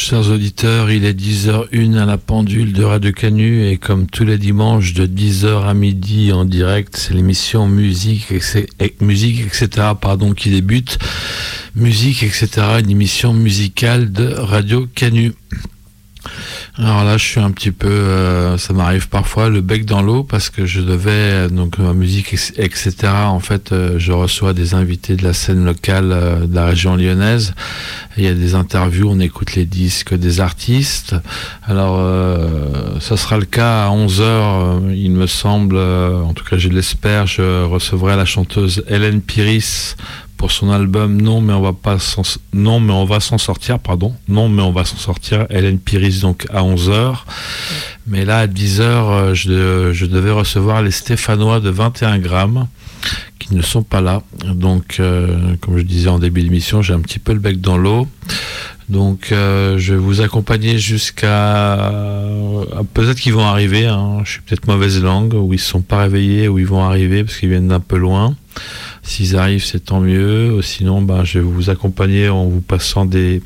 Chers auditeurs. Il est 10h01 à la pendule de Radio Canu et comme tous les dimanches de 10h à midi en direct, c'est l'émission musique, musique, etc. Pardon, qui débute. Musique, etc. Une émission musicale de Radio Canu. Alors là, je suis un petit peu, euh, ça m'arrive parfois le bec dans l'eau parce que je devais donc ma musique etc. En fait, euh, je reçois des invités de la scène locale euh, de la région lyonnaise. Il y a des interviews, on écoute les disques des artistes. Alors, ça sera le cas à 11 h il me semble. en tout cas, je l'espère. Je recevrai la chanteuse Hélène Piris pour son album Non mais on va s'en sortir pardon. Non mais on va s'en sortir Hélène Piris donc à 11h mais là à 10h euh, je, devais recevoir les Stéphanois de 21 grammes qui ne sont pas là. Donc euh, comme je disais en début d'émission j'ai un petit peu le bec dans l'eau. Donc euh, je vais vous accompagner jusqu'à peut-être qu'ils vont arriver hein. je suis peut-être mauvaise langue ou ils ne sont pas réveillés ou ils vont arriver parce qu'ils viennent d'un peu loin S'ils arrivent, c'est tant mieux. Sinon, ben, je vais vous accompagner en vous passant des,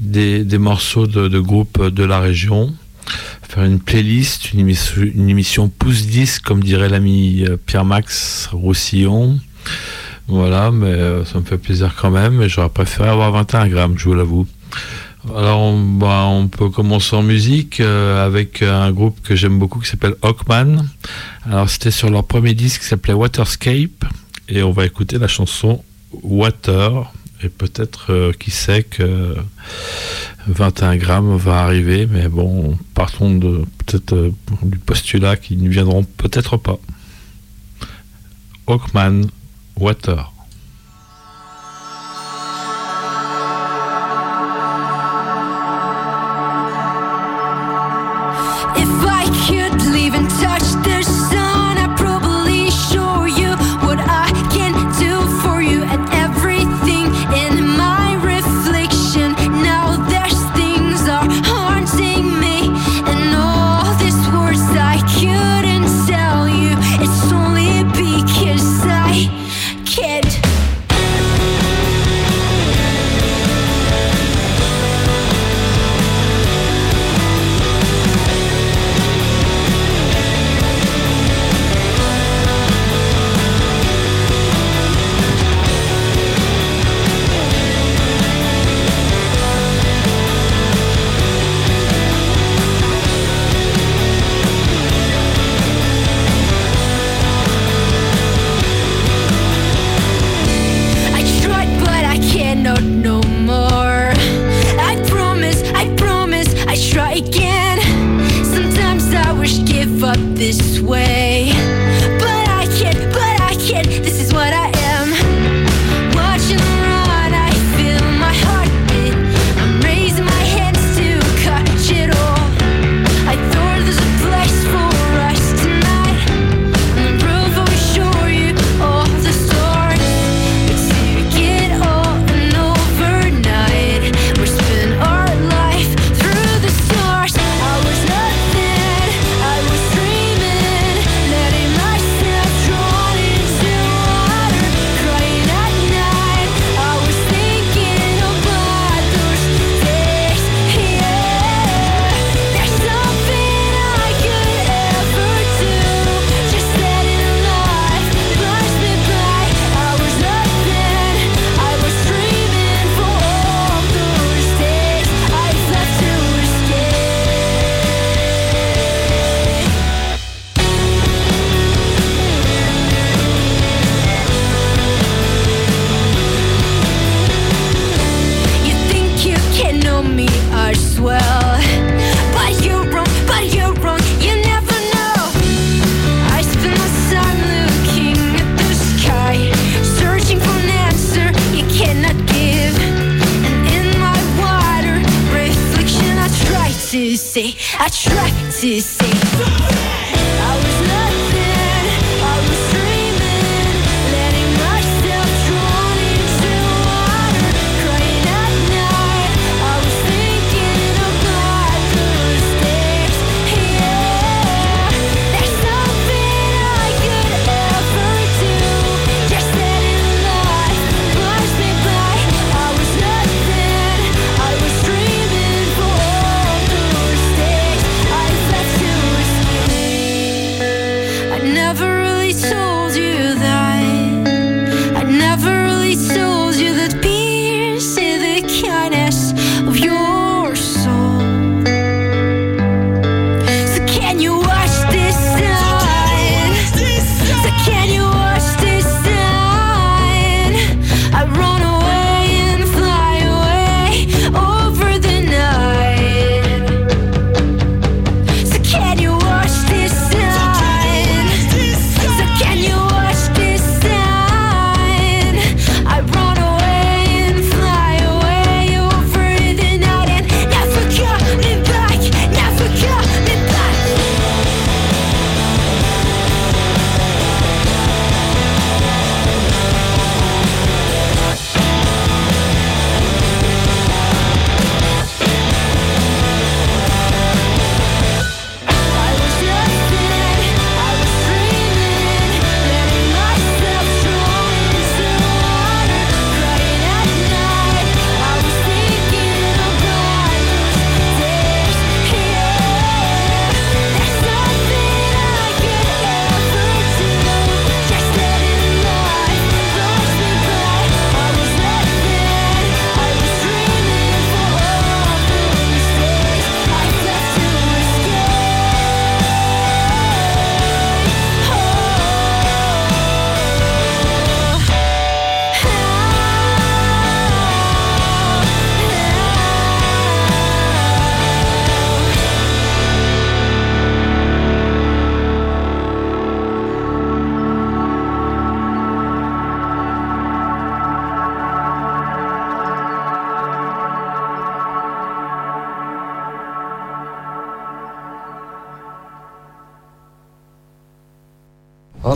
des, morceaux de, groupes de la région. Faire une playlist, une émission, pouce 10, comme dirait l'ami euh, Pierre-Max Roussillon. Voilà, mais euh, ça me fait plaisir quand même. J'aurais préféré avoir 21 grammes, je vous l'avoue. Alors, on, on, peut commencer en musique euh, avec un groupe que j'aime beaucoup qui s'appelle Hawkman. Alors, c'était sur leur premier disque qui s'appelait Waterscape et on va écouter la chanson Water. Et peut-être, euh, qui sait que 21 grammes va arriver, mais bon, partons de peut-être euh, du postulat qu'ils ne viendront peut-être pas. Hawkman, Water.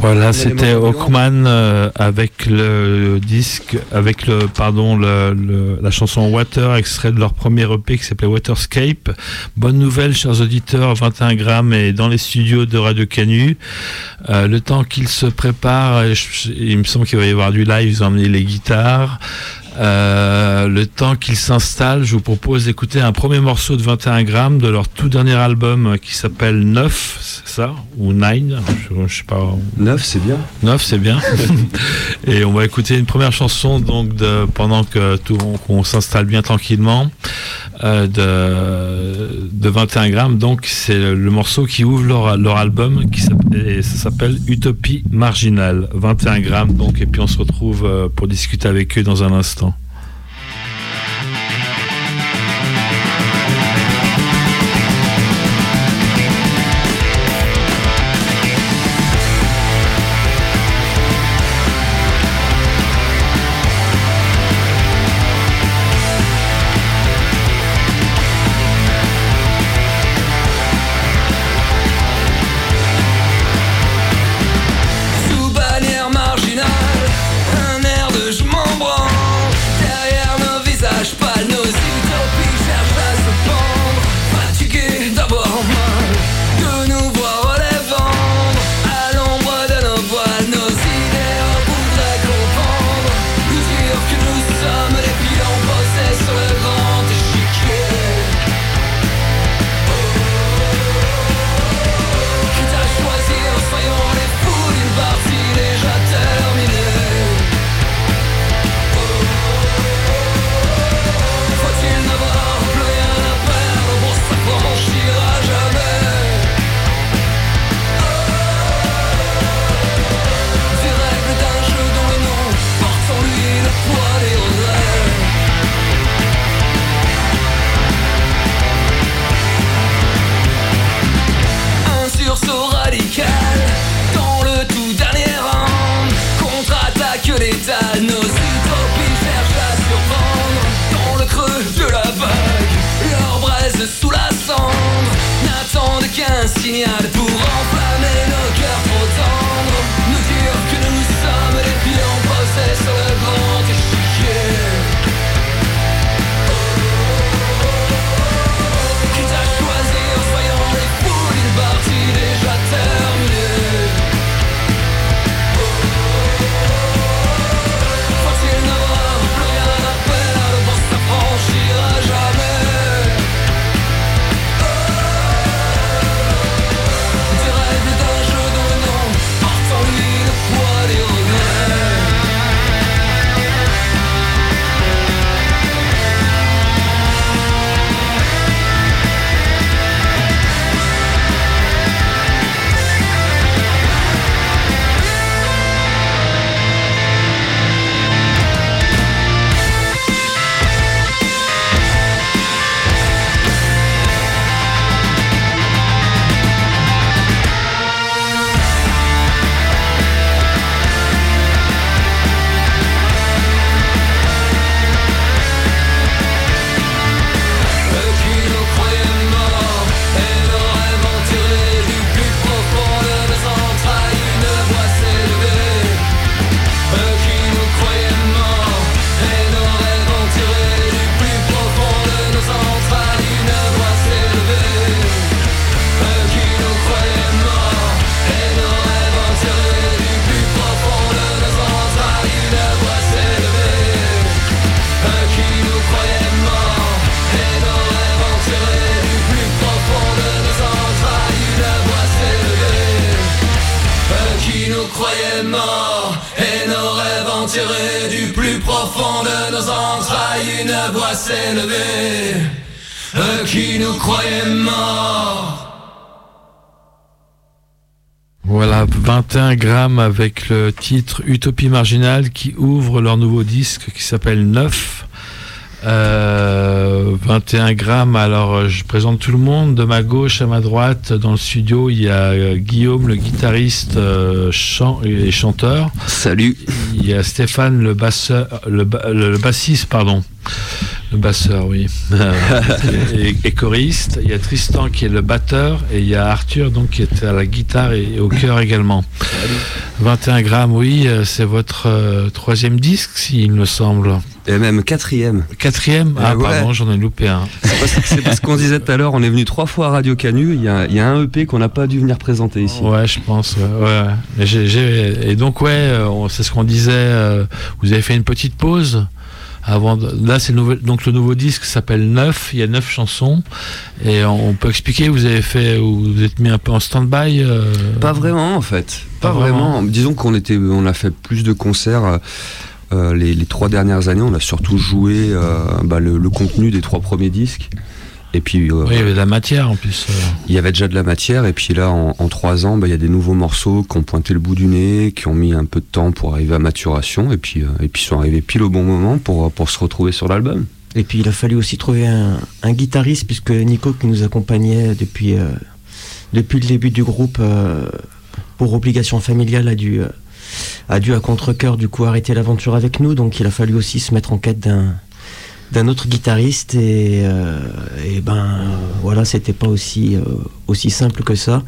Voilà, c'était Hawkman euh, avec le disque, avec le, pardon, le, la chanson Water, extrait de leur premier EP qui s'appelait Waterscape. Bonne nouvelle, chers auditeurs, 21 grammes et dans les studios de Radio Canu. Euh, le temps qu'ils se préparent, il me semble qu'il va y avoir du live, ils ont emmené les guitares. Euh, le temps qu'ils s'installent, je vous propose d'écouter un premier morceau de 21 grammes de leur tout dernier album qui s'appelle 9, c'est ça? Ou 9 je, sais pas. 9, c'est bien. 9, c'est bien. Et on va écouter une première chanson donc de, pendant que tout, qu'on s'installe bien tranquillement euh, de, de 21 grammes. Donc c'est le morceau qui ouvre leur, leur album qui ça s'appelle Utopie marginale. 21 grammes donc et puis on se retrouve euh, pour discuter avec eux dans un instant. Voilà, 21 grammes avec le titre Utopie marginale qui ouvre leur nouveau disque qui s'appelle Neuf. 21 euh, grammes, alors je présente tout le monde. De ma gauche à ma droite, dans le studio, il y a euh, Guillaume, le guitariste euh, chant et chanteur. Salut. Il y a Stéphane, le, basseur, le, bassiste, pardon. Le basseur, oui. et, choriste. Il y a Tristan qui est le batteur. Et il y a Arthur donc, qui est à la guitare et, au chœur également. 21 grammes, oui. C'est votre troisième disque, s'il me semble. Et même quatrième. Quatrième? Ah, pardon, j'en ai loupé un. C'est parce, qu'on disait tout à l'heure, on est venu trois fois à Radio Canu. Il y a, un EP qu'on n'a pas dû venir présenter ici. Ouais, je pense. Ouais, Et, donc, ouais, euh, c'est ce qu'on disait. Euh, vous avez fait une petite pause? Avant là, c'est le donc le nouveau disque s'appelle Neuf. Il y a neuf chansons et on, peut expliquer. Vous avez fait, vous êtes mis un peu en stand-by. Euh, pas vraiment en fait. Pas, vraiment. Disons qu'on était, on a fait plus de concerts. Euh, les, trois dernières années, on a surtout joué euh, bah, le, contenu des trois premiers disques. Et puis, euh, il y avait de la matière en plus. Il y avait déjà de la matière, et puis là, en, trois ans, bah, il y a des nouveaux morceaux qui ont pointé le bout du nez, qui ont mis un peu de temps pour arriver à maturation, et puis, et puis sont arrivés pile au bon moment pour, pour se retrouver sur l'album. Et puis il a fallu aussi trouver un, guitariste, puisque Nico, qui nous accompagnait depuis, depuis le début du groupe, pour obligation familiale, a dû a dû à contre-coeur du coup arrêter l'aventure avec nous, donc il a fallu aussi se mettre en quête d'un d'un autre guitariste et, euh, et ben voilà c'était pas aussi euh, aussi simple que ça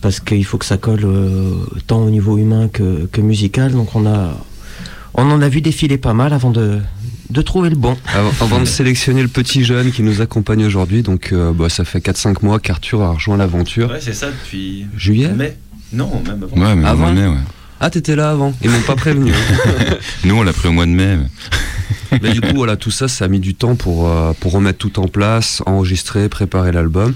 parce qu'il faut que ça colle euh, tant au niveau humain que, que, musical donc on a on en a vu défiler pas mal avant de, de trouver le bon. Avant, de sélectionner le petit jeune qui nous accompagne aujourd'hui, donc bah, ça fait 4-5 mois qu'Arthur a rejoint l'aventure. Ouais, c'est ça depuis. Juillet Mai Non, même avant. Ouais, mais avant mai, ouais. Ah, t'étais là avant Ils m'ont pas prévenu. Nous, on l'a pris au mois de mai. Mais... du coup, voilà, tout ça, ça a mis du temps pour, euh, pour remettre tout en place, enregistrer, préparer l'album.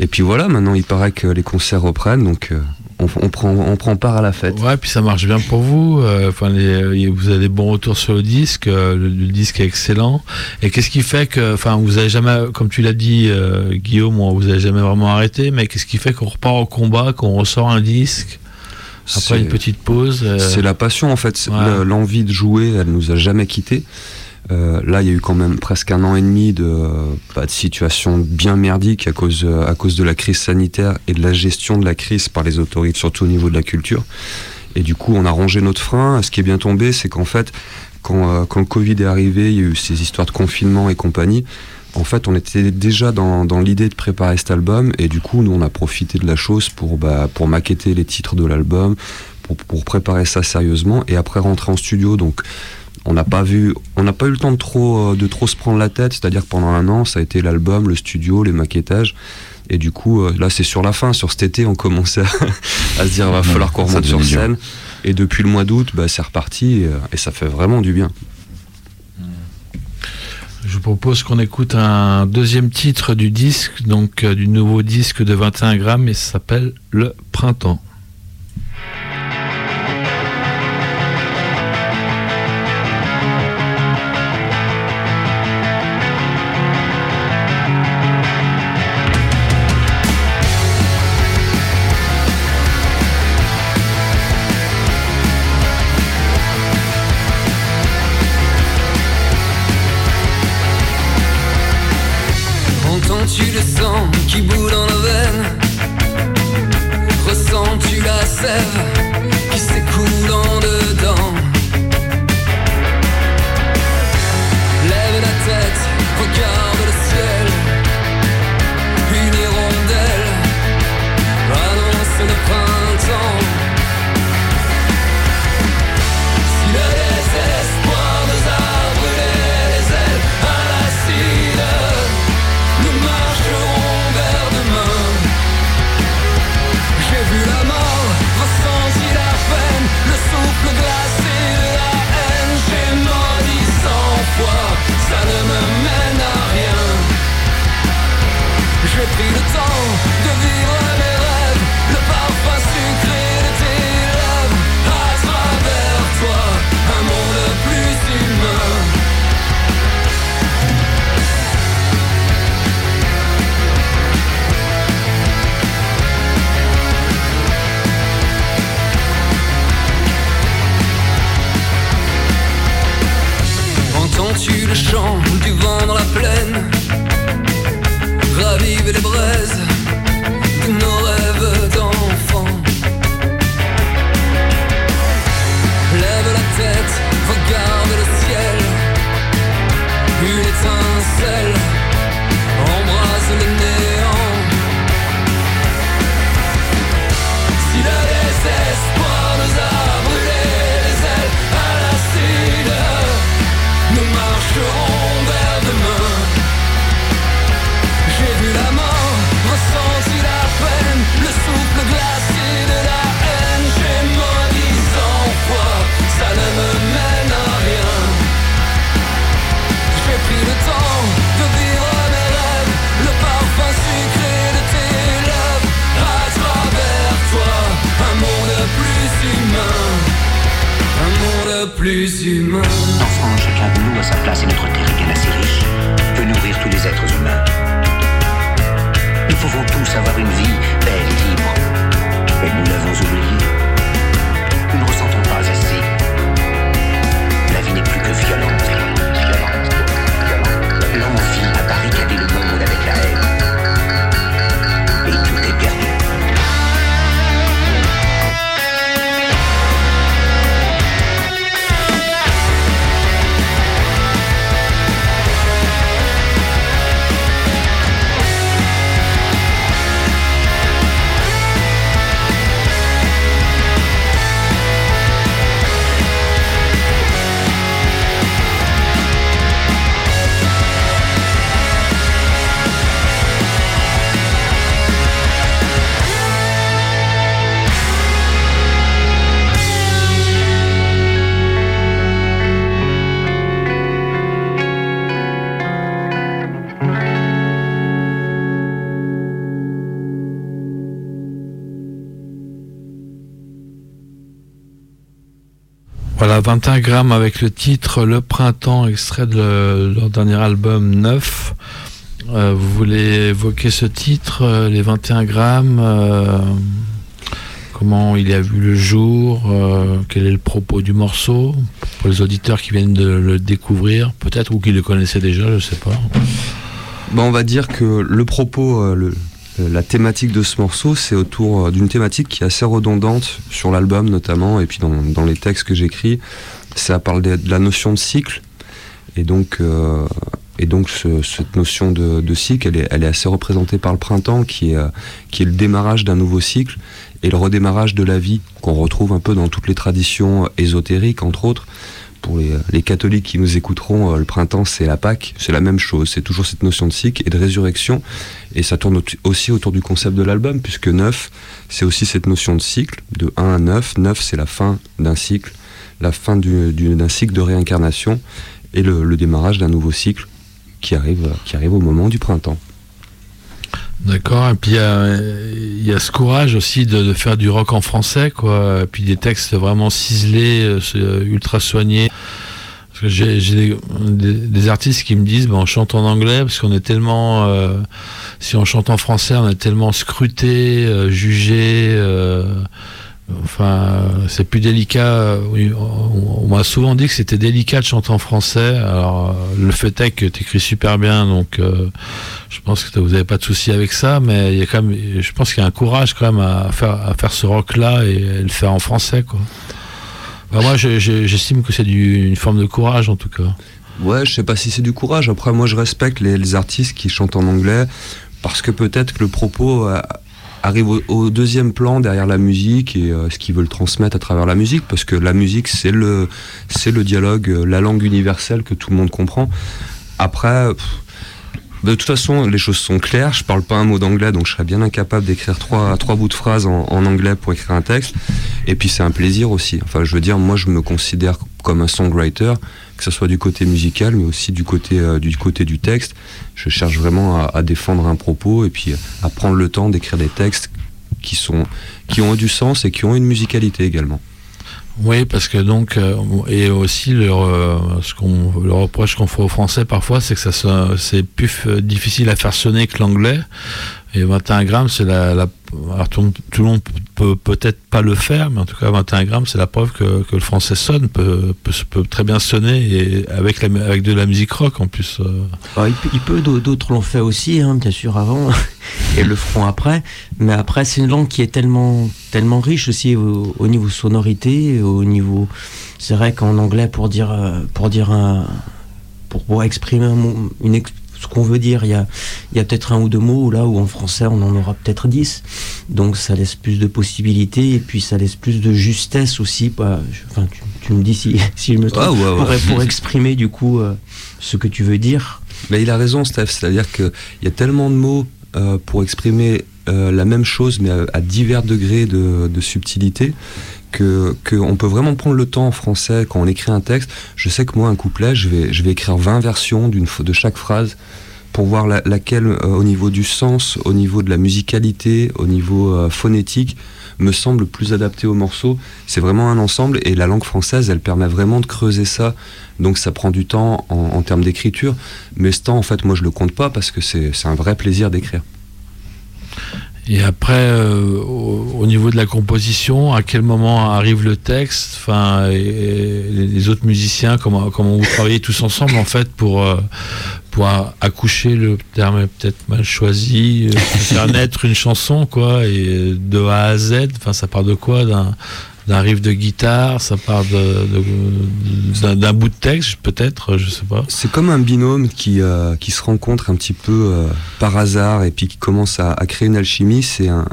Et puis voilà, maintenant, il paraît que les concerts reprennent, donc euh, on, prend, on prend part à la fête. Ouais, puis ça marche bien pour vous. Euh, vous avez des bons retours sur le disque. Le, disque est excellent. Et qu'est-ce qui fait que, enfin, vous avez jamais, comme tu l'as dit, Guillaume, vous avez jamais vraiment arrêté. Mais qu'est-ce qui fait qu'on repart au combat, qu'on ressort un disque après une petite pause. Euh, c'est la passion en fait, l'envie de jouer, elle nous a jamais quittés. Euh, là, il y a eu quand même presque un an et demi de, bah, de situation bien merdique à cause, à cause de la crise sanitaire et de la gestion de la crise par les autorités, surtout au niveau de la culture. Et du coup, on a rangé notre frein. Ce qui est bien tombé, c'est qu'en fait, quand, euh, quand, le Covid est arrivé, il y a eu ces histoires de confinement et compagnie en fait, on était déjà dans, l'idée de préparer cet album, et du coup, nous, on a profité de la chose pour, bah, pour maqueter les titres de l'album, pour, préparer ça sérieusement, et après rentrer en studio. Donc, on n'a pas vu, on n'a pas eu le temps de trop, euh, de trop se prendre la tête, c'est-à-dire que pendant un an, ça a été l'album, le studio, les maquettages. Et du coup, euh, là, c'est sur la fin, sur cet été, on commençait à, se dire, il va falloir qu'on remonte sur scène. Et depuis le mois d'août, bah, c'est reparti, euh, et ça fait vraiment du bien. Je vous propose qu'on écoute un deuxième titre du disque, donc euh, du nouveau disque de 21 grammes, et ça s'appelle Le Printemps. le sang qui bout dans nos veines. Ressens-tu la sève? Chant du vent dans la plaine Voilà, 21 grammes avec le titre Le Printemps, extrait de le- leur dernier album 9. Euh, vous voulez évoquer ce titre, euh, les 21 grammes euh, Comment il a vu le jour Quel est le propos du morceau Pour les auditeurs qui viennent de le découvrir, peut-être, ou qui le connaissaient déjà, je sais pas. On va dire que le propos, le- la thématique de ce morceau, c'est autour euh, d'une thématique qui est assez redondante sur l'album notamment, et puis dans, les textes que j'écris. Ça parle de, de la notion de cycle, et donc, euh, cette notion de, cycle, elle est, assez représentée par le printemps, qui est, euh, qui est le démarrage d'un nouveau cycle, et le redémarrage de la vie, qu'on retrouve un peu dans toutes les traditions ésotériques, entre autres. Pour les, catholiques qui nous écouteront, euh, le printemps c'est la Pâque, c'est la même chose, c'est toujours cette notion de cycle et de résurrection, et ça tourne au- aussi autour du concept de l'album, puisque 9, c'est aussi cette notion de cycle, de 1 à 9, 9 c'est la fin d'un cycle, la fin du- du- d'un cycle de réincarnation, et le, démarrage d'un nouveau cycle qui arrive au moment du printemps. D'accord, et puis il y a, ce courage aussi de, faire du rock en français, quoi. Et puis des textes vraiment ciselés, euh, ultra soignés. Parce que j'ai j'ai des artistes qui me disent, ben, on chante en anglais parce qu'on est tellement, euh, si on chante en français, on est tellement scruté, euh, jugé. Enfin, c'est plus délicat. on, m'a souvent dit que c'était délicat de chanter en français. Alors, euh, le fait est que tu écris super bien, donc euh, je pense que vous n'avez pas de souci avec ça. Mais il y a quand même, je pense qu'il y a un courage quand même à faire, ce rock-là et, le faire en français, moi, je- je- j'estime que c'est une forme de courage, en tout cas. Ouais, je sais pas si c'est du courage. Après, moi, je respecte les, artistes qui chantent en anglais parce que peut-être que le propos arrive au, deuxième plan derrière la musique et euh, ce qu'ils veulent transmettre à travers la musique parce que la musique, c'est le, c'est le dialogue, euh, la langue universelle que tout le monde comprend. Après, de toute façon, les choses sont claires. Je parle pas un mot d'anglais, donc je serais bien incapable d'écrire trois, trois bouts de phrases en, anglais pour écrire un texte. Et puis c'est un plaisir aussi. Enfin, je veux dire, moi, je me considère comme un songwriter, que ce soit du côté musical, mais aussi du côté, euh, du, côté du texte. Je cherche vraiment à, à défendre un propos et puis à prendre le temps d'écrire des textes qui, sont, qui ont du sens et qui ont une musicalité également. Oui, parce que donc, euh, et aussi le, euh, ce le reproche qu'on fait aux Français parfois, c'est que ça c'est plus f- difficile à faire sonner que l'anglais. Et 21 grammes, c'est la, alors tout, le monde peut peut-être pas le faire, mais en tout cas 21 grammes, c'est la preuve que, que le français sonne, peut, très bien sonner et avec, avec de la musique rock en plus. euh. Alors, il peut, d'autres l'ont fait aussi, hein, bien sûr, avant, et le feront après. Mais après, c'est une langue qui est tellement, tellement riche aussi au, au niveau sonorité, au niveau. C'est vrai qu'en anglais, pour dire, euh, pour dire un, pour exprimer un une, ce qu'on veut dire, il y a, il y a peut-être un ou deux mots, là où en français, on en aura peut-être dix. Donc, ça laisse plus de possibilités et puis ça laisse plus de justesse aussi. bah, je- enfin, tu, tu me dis si, si je me trompe. Ouais, ouais. Pour, pour exprimer du coup euh, ce que tu veux dire. Mais il a raison, Steph. C'est-à-dire qu'il y a tellement de mots euh, pour exprimer euh, la même chose, mais à, à divers degrés de, de subtilité, que qu'on peut vraiment prendre le temps en français quand on écrit un texte. Je sais que moi, un couplet, je vais, je vais écrire 20 versions de chaque phrase pour voir la- laquelle, euh, au niveau du sens, au niveau de la musicalité, au niveau euh, phonétique, me semble plus adaptée au morceau. C'est vraiment un ensemble et la langue française, elle permet vraiment de creuser ça. Donc ça prend du temps en, termes d'écriture, mais ce temps, en fait, moi, je le compte pas parce que c'est un vrai plaisir d'écrire. Et après, euh, au, au niveau de la composition, à quel moment arrive le texte Enfin, les autres musiciens, comment, comment vous travaillez tous ensemble en fait pour euh, pour accoucher le terme peut-être mal choisi, euh, faire naître une chanson quoi, et de A à Z. Enfin, ça part de quoi d'un riff de guitare, ça part d'un bout de texte peut-être, je sais pas. C'est comme un binôme qui, euh, qui se rencontre un petit peu euh, par hasard et puis qui commence à, créer une alchimie. C'est un,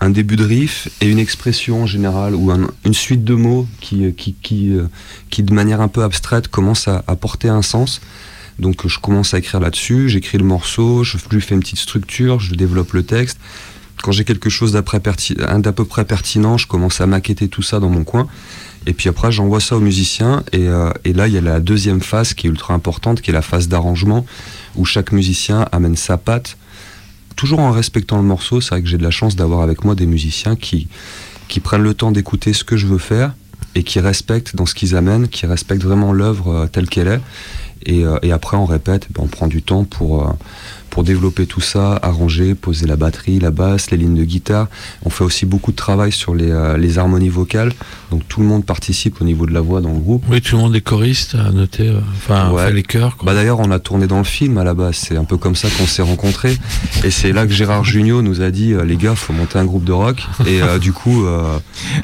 un début de riff et une expression en général ou un- une suite de mots qui, euh, qui, qui, qui, de manière un peu abstraite, commence à, à porter un sens. Donc je commence à écrire là-dessus, j'écris le morceau, je lui fais une petite structure, je développe le texte. Quand j'ai quelque chose d'à peu près pertinent, je commence à maqueter tout ça dans mon coin. Et puis après, j'envoie ça aux musiciens. Et, euh, et là, il y a la deuxième phase qui est ultra importante, qui est la phase d'arrangement, où chaque musicien amène sa patte, toujours en respectant le morceau. C'est vrai que j'ai de la chance d'avoir avec moi des musiciens qui, qui prennent le temps d'écouter ce que je veux faire et qui respectent dans ce qu'ils amènent, qui respectent vraiment l'œuvre euh, telle qu'elle est. Et, euh, et après, on répète, ben, on prend du temps pour, euh, pour développer tout ça, arranger, poser la batterie, la basse, les lignes de guitare. On fait aussi beaucoup de travail sur les, euh, les harmonies vocales. Donc tout le monde participe au niveau de la voix dans le groupe. Oui, tout le monde est choriste, à noter. euh, Enfin, Ouais. fait les chœurs. quoi. Bah d'ailleurs, on a tourné dans le film à la base. C'est un peu comme ça qu'on s'est rencontrés. Et c'est là que Gérard Jugnot nous a dit, euh, les gars, faut monter un groupe de rock. Et euh, du coup, euh,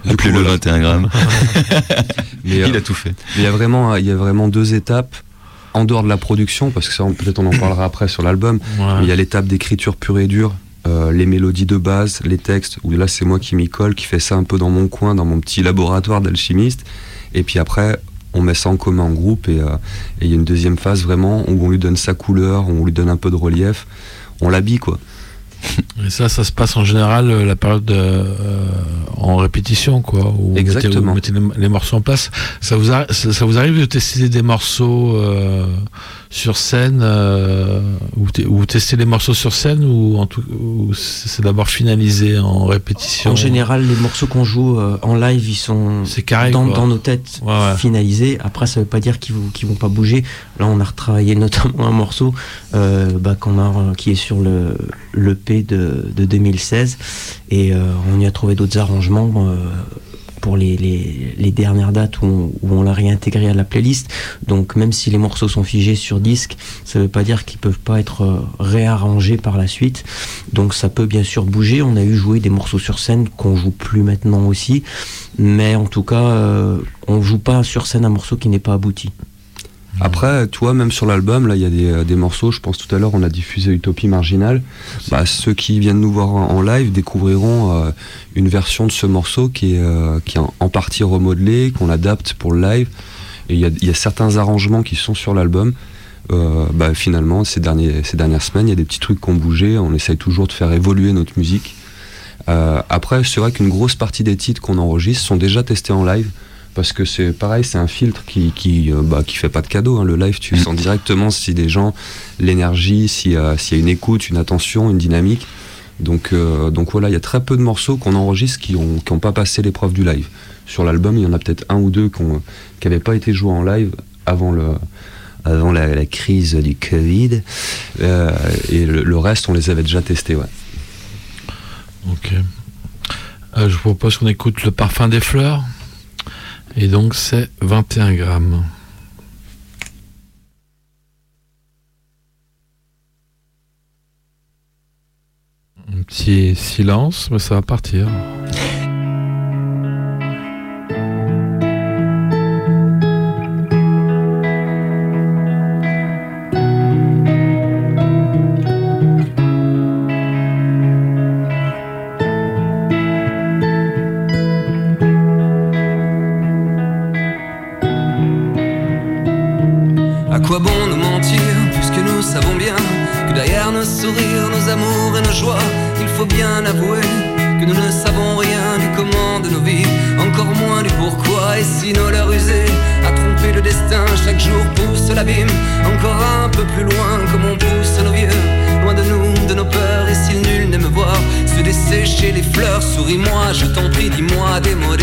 du coup, Appelez-le voilà. 21 grammes. Mais, euh, Il a tout fait. Mais il y a vraiment, il y a vraiment deux étapes en dehors de la production, parce que ça, peut-être on en parlera après sur l'album. Ouais. Il y a l'étape d'écriture pure et dure, euh, les mélodies de base, les textes, où là c'est moi qui m'y colle, qui fait ça un peu dans mon coin, dans mon petit laboratoire d'alchimiste. Et puis après, on met ça en commun en groupe et euh, et il y a une deuxième phase vraiment où on lui donne sa couleur, on lui donne un peu de relief, on l'habille quoi. Et ça, ça se passe en général euh, la période de, euh, en répétition, quoi. Où vous mettez- Exactement. Vous mettez, les, les morceaux en place. Ça vous, ça vous arrive de tester des morceaux euh, sur scène euh, ou, te- ou tester les morceaux sur scène ou, en tout, ou c'est d'abord finalisé en répétition? En général, les morceaux qu'on joue euh, en live, ils sont carré, dans, nos têtes Ouais, ouais. finalisés. Après, ça veut pas dire qu'ils vont, pas bouger. Là, on a retravaillé notamment un morceau euh, bah, qu'on a, qui est sur le, le P de, de 2016. Et euh, on y a trouvé d'autres arrangements euh, les, dernières dates où on, l'a réintégré à la playlist. Donc, même si les morceaux sont figés sur disque, ça veut pas dire qu'ils peuvent pas être euh, réarrangés par la suite. Donc ça peut bien sûr bouger. On a eu joué des morceaux sur scène qu'on joue plus maintenant aussi. Mais en tout cas, euh, on joue pas sur scène un morceau qui n'est pas abouti. Après, toi, même sur l'album, là, il y a des, euh, des morceaux. Je pense tout à l'heure, on a diffusé Utopie Marginale. Bah, ceux qui viennent nous voir en, en live découvriront euh, une version de ce morceau qui est, euh, qui est en, partie remodelée, qu'on adapte pour le live. Et il y a, y a certains arrangements qui sont sur l'album. Euh, bah, finalement, ces, derniers, ces dernières semaines, il y a des petits trucs qui ont bougé. On essaye toujours de faire évoluer notre musique. Euh, après, c'est vrai qu'une grosse partie des titres qu'on enregistre sont déjà testés en live. Parce que c'est pareil, c'est un filtre qui, qui, euh, bah, qui fait pas de cadeau. hein. Le live, tu Mm. sens directement si les gens, l'énergie, s'il y, a- s'il y a une écoute, une attention, une dynamique. Donc, euh, donc voilà, il y a très peu de morceaux qu'on enregistre qui n'ont qui ont pas passé l'épreuve du live. sur l'album, il y en a peut-être un ou deux qui n'avaient pas été joués en live avant le, avant la, crise du Covid. Euh, et le, reste, on les avait déjà testés. Ouais. Ok. Je vous propose qu'on écoute le parfum des fleurs. Et donc, c'est 21 grammes. Un petit silence, mais ça va partir.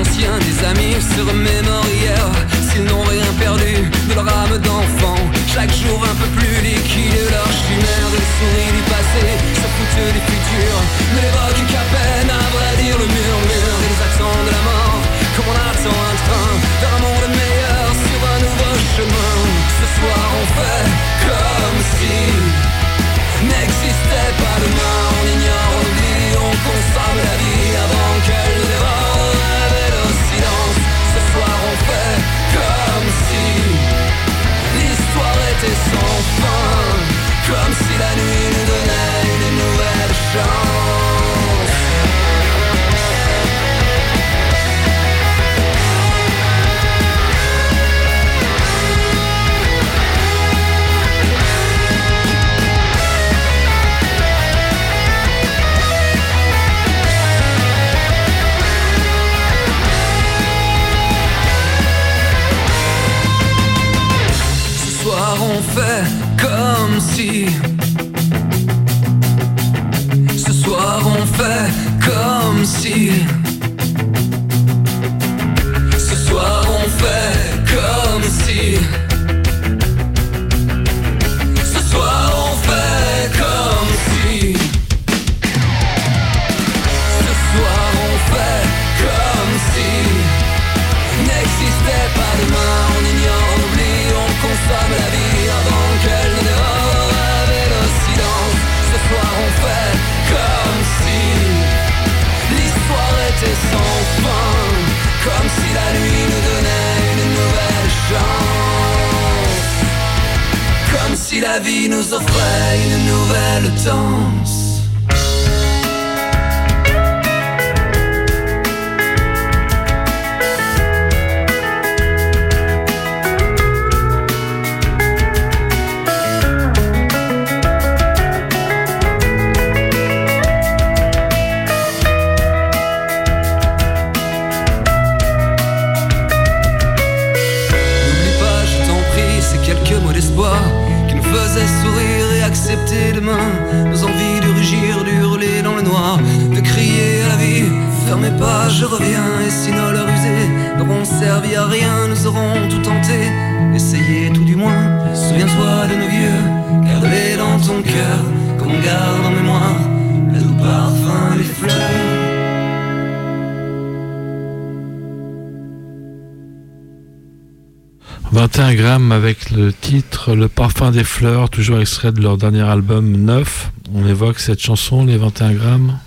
anciens, des amis se remémorent hier S'ils n'ont rien perdu de leur âme d'enfant Chaque jour un peu plus liquide leur chimère Ils sourient du passé, se foutent du futur Ne l'évoquent qu'à peine, à vrai dire le murmure accents de la mort Comme on attend un train vers un monde meilleur Sur un nouveau chemin. Ce soir on fait comme si N'existait pas demain On ignore, on oublie, on consomme la vie Avant Ce soir on fait comme si. Des fleurs, toujours extrait de leur dernier album 9. On évoque cette chanson, les 21 grammes.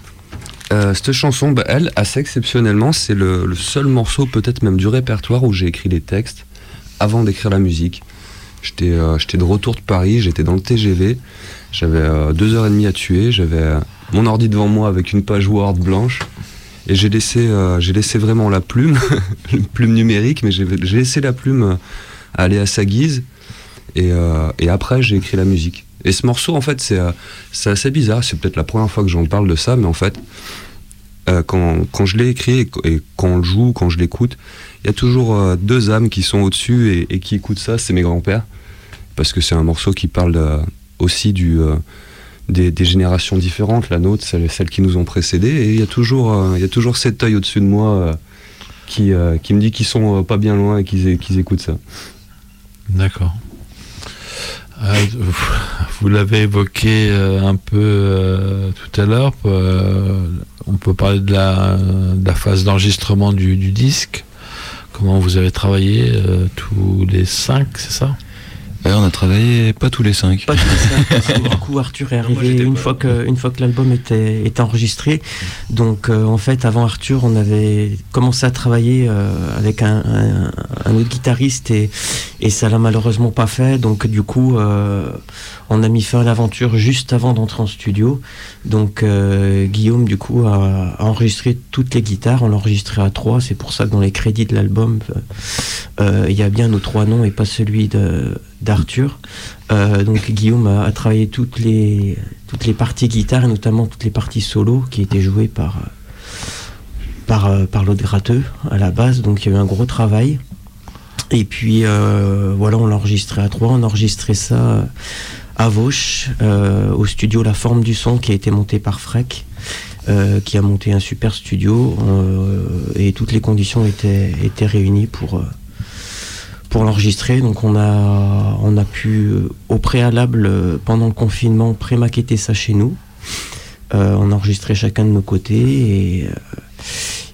Euh, cette chanson, bah, elle, assez exceptionnellement, c'est le, seul morceau, peut-être même du répertoire, où j'ai écrit les textes avant d'écrire la musique. J'étais euh, j'étais de retour de Paris, j'étais dans le TGV, j'avais euh, deux heures et demie à tuer, j'avais mon ordi devant moi avec une page Word blanche, et j'ai laissé, j'ai laissé vraiment la plume, une plume numérique, mais j'ai laissé la plume aller à sa guise, et, euh, et après j'ai écrit la musique. Et ce morceau, en fait, c'est euh, c'est assez bizarre, c'est peut-être la première fois que j'en parle de ça, mais en fait, euh, quand, quand je l'ai écrit et, et quand on le joue, quand je l'écoute, il y a toujours deux âmes qui sont au-dessus et, qui écoutent ça, c'est mes grands-pères. Parce que c'est un morceau qui parle aussi des, générations différentes, la nôtre, celle- celles qui nous ont précédés. Et il y a toujours, y a toujours cet œil au-dessus de moi qui, qui me dit qu'ils sont pas bien loin et qu'ils qu'ils écoutent ça. D'accord. Euh, vous l'avez évoqué euh, un peu euh, tout à l'heure. euh, on peut parler de la, de la phase d'enregistrement du, du disque. Comment vous avez travaillé tous les cinq, c'est ça? Ouais, on a travaillé pas tous les cinq. Pas tout ça, parce que du coup Arthur est moi, arrivé une fois que une fois que l'album était, était enregistré. Donc euh, en fait avant Arthur on avait commencé à travailler euh, avec un, un- un autre guitariste et, et ça l'a malheureusement pas fait. Donc du coup euh, on a mis fin à l'aventure juste avant d'entrer en studio. Donc euh, Guillaume du coup a, enregistré toutes les guitares. On l'a enregistré à trois. C'est pour ça que dans les crédits de l'album euh, euh, il y a bien nos trois noms et pas celui d'Arthur. Donc Guillaume a, a travaillé toutes les, toutes les parties guitare et notamment toutes les parties solo qui étaient jouées par, par, par l'autre gratteux à la base. Donc il y a eu un gros travail. Et puis voilà, on l'a enregistré à trois. On a enregistré ça à Vauche, euh, au studio La Forme du Son qui a été monté par Freck. euh, qui a monté un super studio euh, et toutes les conditions étaient, réunies pour, l'enregistrer. Donc on a, pu au préalable, pendant le confinement, pré-maqueter ça chez nous. On a enregistré chacun de nos côtés et,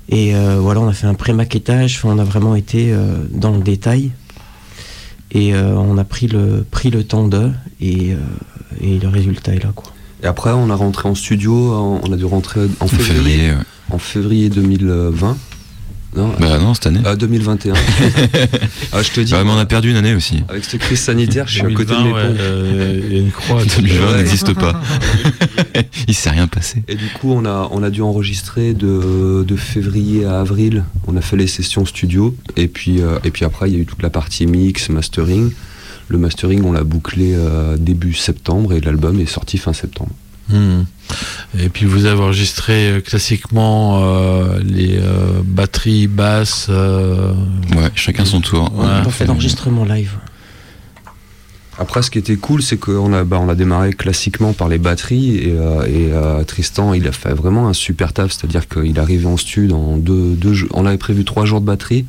et voilà, on a fait un pré-maquettage. On a vraiment été dans le détail et euh, on a pris le, pris le temps de et, euh, et le résultat est là quoi. Et après, on a rentré en studio, en- on a dû rentrer en En février, février. ouais. en février 2020. Non, Bah non, cette année. ah, 2021. ah, je te dis, Bah, mais on a perdu une année aussi. avec cette crise sanitaire, je suis à côté de 2020, mes ouais, pompes. euh, Il y a une croix. 2020 Ouais. n'existe pas. Il s'est rien passé. Et du coup, on a, on a dû enregistrer de, de février à avril. On a fait les sessions studio. Et puis, euh, et puis après, il y a eu toute la partie mix, mastering. Le mastering, on l'a bouclé euh, début septembre et l'album est sorti fin septembre. Hmm. Et puis vous avez enregistré euh, classiquement euh, les euh, batteries basses. euh, Ouais, chacun son tour. Ouais. on a fait l'enregistrement live. Après, ce qui était cool, c'est qu'on a, bah, on a démarré classiquement par les batteries et, euh, et, euh, Tristan, il a fait vraiment un super taf, c'est-à-dire qu'il est arrivé en studio en deux, deux jours. On avait prévu trois jours de batterie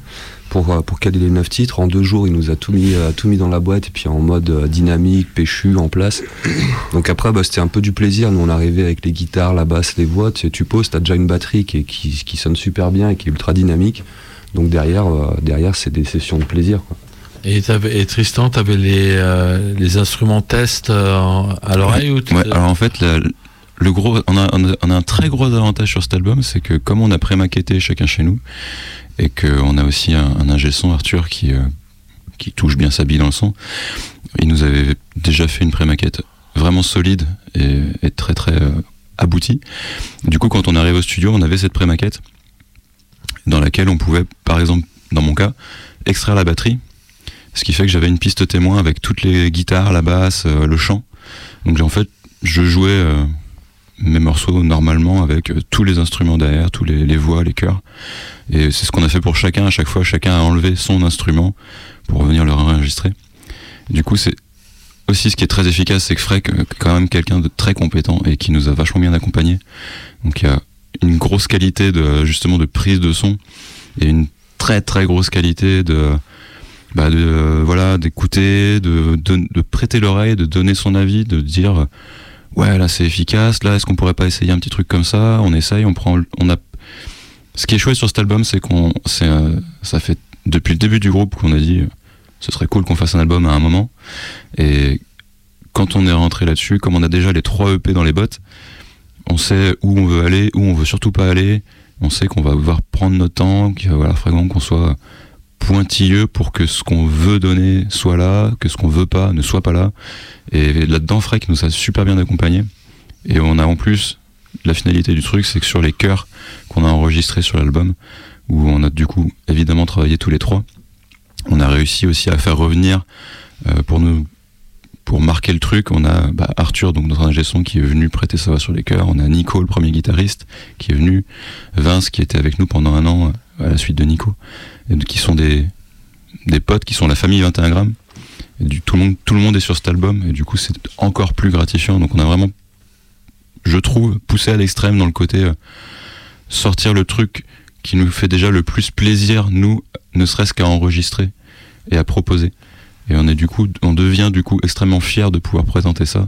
pour, euh, pour caler les neuf titres. En deux jours, il nous a tout mis, euh, tout mis dans la boîte et puis en mode euh, dynamique, péchu, en place. Donc après, bah, c'était un peu du plaisir. Nous, on arrivait avec les guitares, la basse, les voix. Tu, sais, tu poses, t'as déjà une batterie qui, est- qui, qui sonne super bien et qui est ultra dynamique. Donc derrière, euh, derrière c'est des sessions de plaisir. Quoi. Et, Tristan, tu avais les, euh, les instruments test euh, à l'oreille Ouais, alors en fait, la- le gros, on a, on a- on a un très gros avantage sur cet album, c'est que comme on a pré-maquetté chacun chez nous, et qu'on a aussi un, un ingé son, Arthur, qui, euh, qui touche bien sa bille dans le son, il nous avait déjà fait une pré-maquette vraiment solide et, très très euh, aboutie. Du coup, quand on arrive au studio, on avait cette pré-maquette dans laquelle on pouvait, par exemple, dans mon cas, extraire la batterie, ce qui fait que j'avais une piste témoin avec toutes les guitares, la basse, euh, le chant. Donc en fait, je jouais mes morceaux normalement avec euh, tous les instruments derrière, tous les, voix, les chœurs. Et c'est ce qu'on a fait pour chacun. À chaque fois, chacun a enlevé son instrument pour venir le enregistrer. Du coup, c'est aussi ce qui est très efficace, c'est que Freck est quand même quelqu'un de très compétent et qui nous a vachement bien accompagnés. Donc il y a une grosse qualité de justement de prise de son et une très très grosse qualité de bah voilà d'écouter de, de, prêter l'oreille de donner son avis de dire ouais là c'est efficace. Là est-ce qu'on pourrait pas essayer un petit truc comme ça? On essaye on prend on a ce qui est chouette sur cet album c'est qu'on c'est euh, ça fait depuis le début du groupe qu'on a dit euh, ce serait cool qu'on fasse un album à un moment. Et quand on est rentré là-dessus comme on a déjà les trois EP dans les bottes on sait où on veut aller, où on veut surtout pas aller. On sait qu'on va devoir prendre notre temps, qu'il va vraiment qu'on soit pointilleux pour que ce qu'on veut donner soit là, que ce qu'on veut pas ne soit pas là. Et là-dedans, Freck nous a super bien accompagnés. Et on a en plus, la finalité du truc, c'est que sur les chœurs qu'on a enregistrés sur l'album, où on a du coup évidemment travaillé tous les trois, on a réussi aussi à faire revenir euh, pour nous pour marquer le truc, on a bah, Arthur, donc notre ingé son, qui est venu prêter sa voix sur les chœurs. On a Nico, le premier guitariste, qui est venu. Vince, qui était avec nous pendant un an à la suite de Nico. Qui sont des, des potes, qui sont la famille 21 grammes. Tout, le monde, tout le monde est sur cet album. Et du coup, c'est encore plus gratifiant. Donc on a vraiment, je trouve, poussé à l'extrême dans le côté euh, sortir le truc qui nous fait déjà le plus plaisir, nous, ne serait-ce qu'à enregistrer et à proposer. Et on est du coup, on devient du coup extrêmement fier de pouvoir présenter ça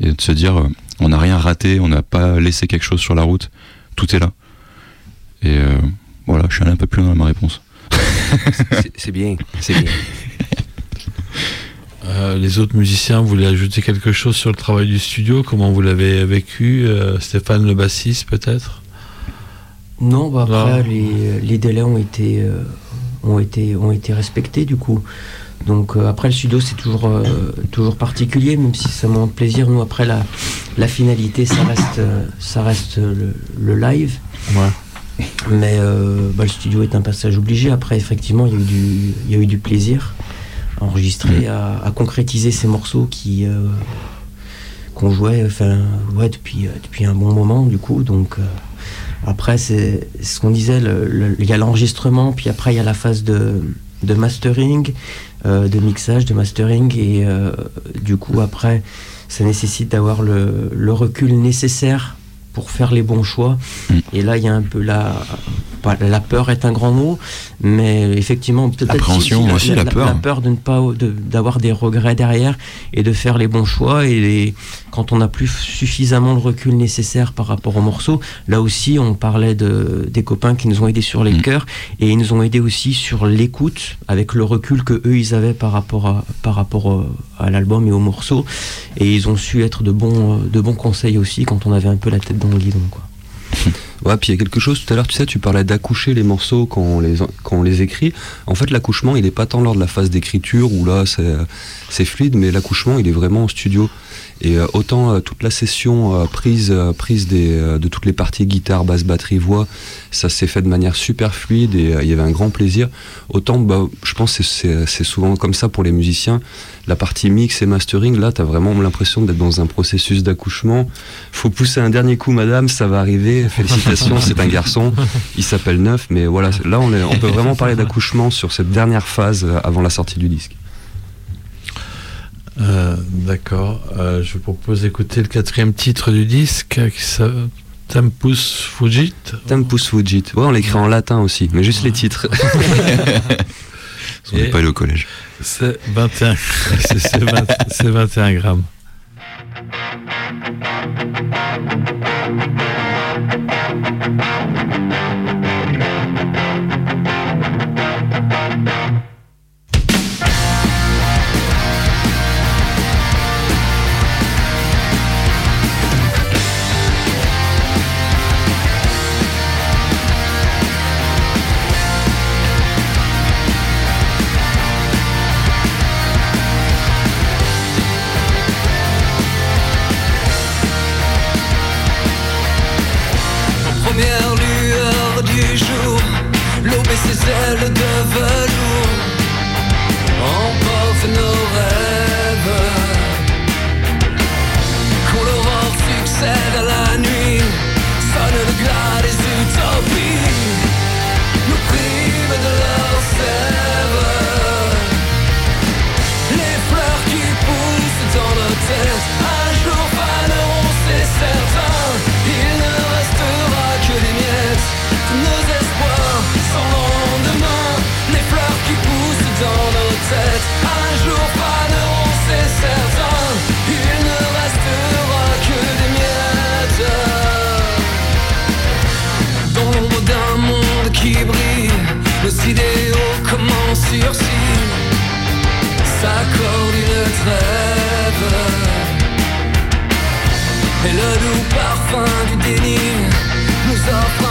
et de se dire, euh, on n'a rien raté, on n'a pas laissé quelque chose sur la route, tout est là. Et euh, voilà, je suis allé un peu plus loin dans ma réponse. c'est bien, c'est bien. Euh, les autres musiciens, voulez ajouter quelque chose sur le travail du studio? Comment vous l'avez vécu Stéphane le bassiste peut-être? Non, bah après Les, les, délais ont été, ont, été, ont été respectés du coup. Donc euh, après le studio c'est toujours, euh, toujours particulier, même si ça montre plaisir. Nous après la, la finalité ça reste, euh, ça reste le, live. Mais bah, le studio est un passage obligé. Après effectivement il y a eu du, il y a eu du plaisir à enregistrer, mm. à, concrétiser ces morceaux qui qu'on jouait enfin, ouais, depuis, depuis un bon moment du coup. Donc après c'est ce qu'on disait, il y a l'enregistrement, puis après il y a la phase de, de mastering euh, de mixage, de mastering, et euh, du coup après, ça nécessite d'avoir le, le, recul nécessaire pour faire les bons choix. Mm. Et là, il y a un peu la, la peur est un grand mot, mais effectivement, peut-être l'appréhension aussi, la, peur, la peur de ne pas d'avoir des regrets derrière et de faire les bons choix. Et quand on n'a plus suffisamment le recul nécessaire par rapport au morceau, là aussi, on parlait de des copains qui nous ont aidés sur les mm. cœurs et ils nous ont aidés aussi sur l'écoute avec le recul que eux ils avaient par rapport à par rapport à l'album et au morceau. Et ils ont su être de bons de bons conseils aussi quand on avait un peu la tête dans guidon, quoi. Ouais, puis il y a quelque chose tout à l'heure, tu sais, tu parlais d'accoucher les morceaux quand on les, quand on les écrit. En fait, l'accouchement, il n'est pas tant lors de la phase d'écriture où là, c'est fluide, mais l'accouchement, il est vraiment en studio. Et euh, autant euh, toute la session euh, prise, prise des, de toutes les parties guitare, basse, batterie, voix, ça s'est fait de manière super fluide et il y avait un grand plaisir. Autant, bah, je pense que c'est souvent comme ça pour les musiciens. La partie mix et mastering, là, tu as vraiment l'impression d'être dans un processus d'accouchement. Faut pousser un dernier coup, madame, ça va arriver. Félicitations, c'est un garçon. Il s'appelle Neuf, mais voilà, là, on, on peut vraiment parler d'accouchement sur cette dernière phase avant la sortie du disque. Euh, d'accord. Euh, je vous propose d'écouter le quatrième titre du disque qui s'appelle Tempus Fugit. Tempus Fugit. Ouais, on l'écrit en latin aussi, mais juste les titres. on n'est pas allé au collège. C'est 21, c'est 21 grammes. Et le doux parfum du so far